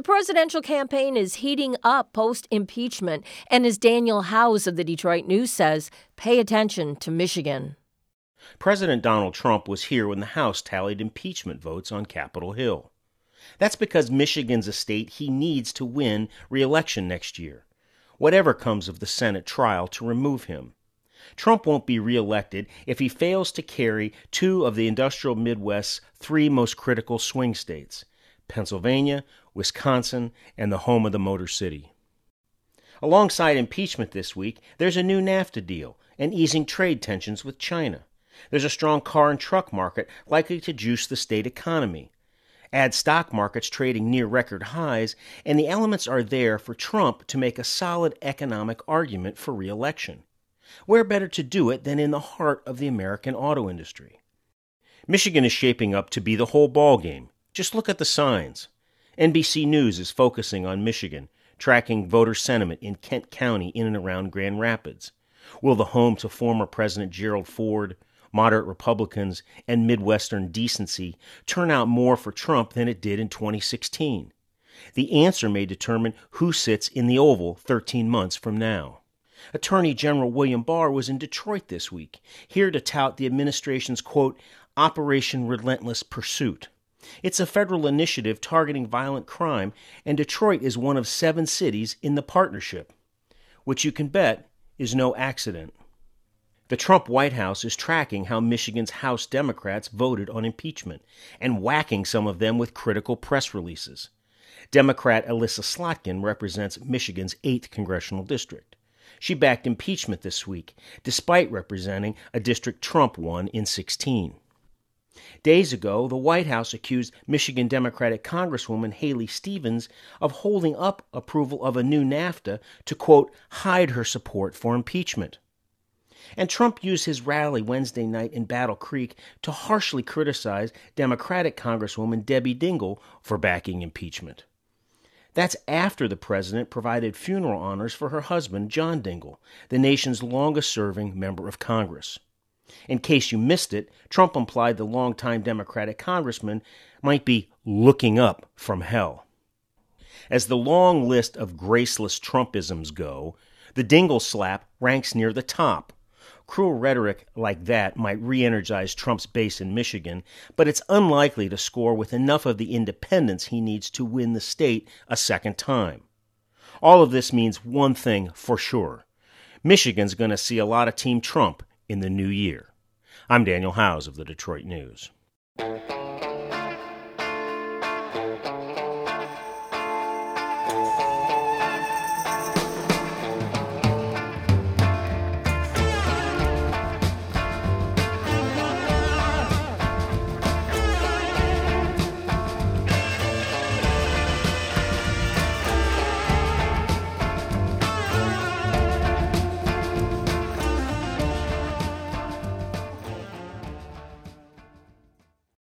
The presidential campaign is heating up post impeachment, and as Daniel Howes of the Detroit News says, pay attention to Michigan. President Donald Trump was here when the House tallied impeachment votes on Capitol Hill. That's because Michigan's a state he needs to win re election next year, whatever comes of the Senate trial to remove him. Trump won't be reelected if he fails to carry two of the industrial Midwest's three most critical swing states Pennsylvania, Wisconsin, and the home of the Motor City. Alongside impeachment this week, there's a new NAFTA deal and easing trade tensions with China. There's a strong car and truck market likely to juice the state economy. Add stock markets trading near record highs, and the elements are there for Trump to make a solid economic argument for reelection. Where better to do it than in the heart of the American auto industry? Michigan is shaping up to be the whole ballgame. Just look at the signs. NBC News is focusing on Michigan, tracking voter sentiment in Kent County in and around Grand Rapids. Will the home to former President Gerald Ford, moderate Republicans, and Midwestern decency turn out more for Trump than it did in 2016? The answer may determine who sits in the Oval 13 months from now. Attorney General William Barr was in Detroit this week, here to tout the administration's quote, Operation Relentless Pursuit. It's a federal initiative targeting violent crime, and Detroit is one of seven cities in the partnership, which you can bet is no accident. The Trump White House is tracking how Michigan's House Democrats voted on impeachment and whacking some of them with critical press releases. Democrat Elissa Slotkin represents Michigan's 8th congressional district. She backed impeachment this week, despite representing a district Trump won in 16. Days ago, the White House accused Michigan Democratic Congresswoman Haley Stevens of holding up approval of a new NAFTA to, quote, hide her support for impeachment. And Trump used his rally Wednesday night in Battle Creek to harshly criticize Democratic Congresswoman Debbie Dingell for backing impeachment. That's after the president provided funeral honors for her husband, John Dingell, the nation's longest serving member of Congress. In case you missed it, Trump implied the longtime Democratic congressman might be looking up from hell. As the long list of graceless Trumpisms go, the Dingell slap ranks near the top. Cruel rhetoric like that might re energize Trump's base in Michigan, but it's unlikely to score with enough of the independents he needs to win the state a second time. All of this means one thing for sure Michigan's going to see a lot of Team Trump in the new year. I'm Daniel Howes of the Detroit News.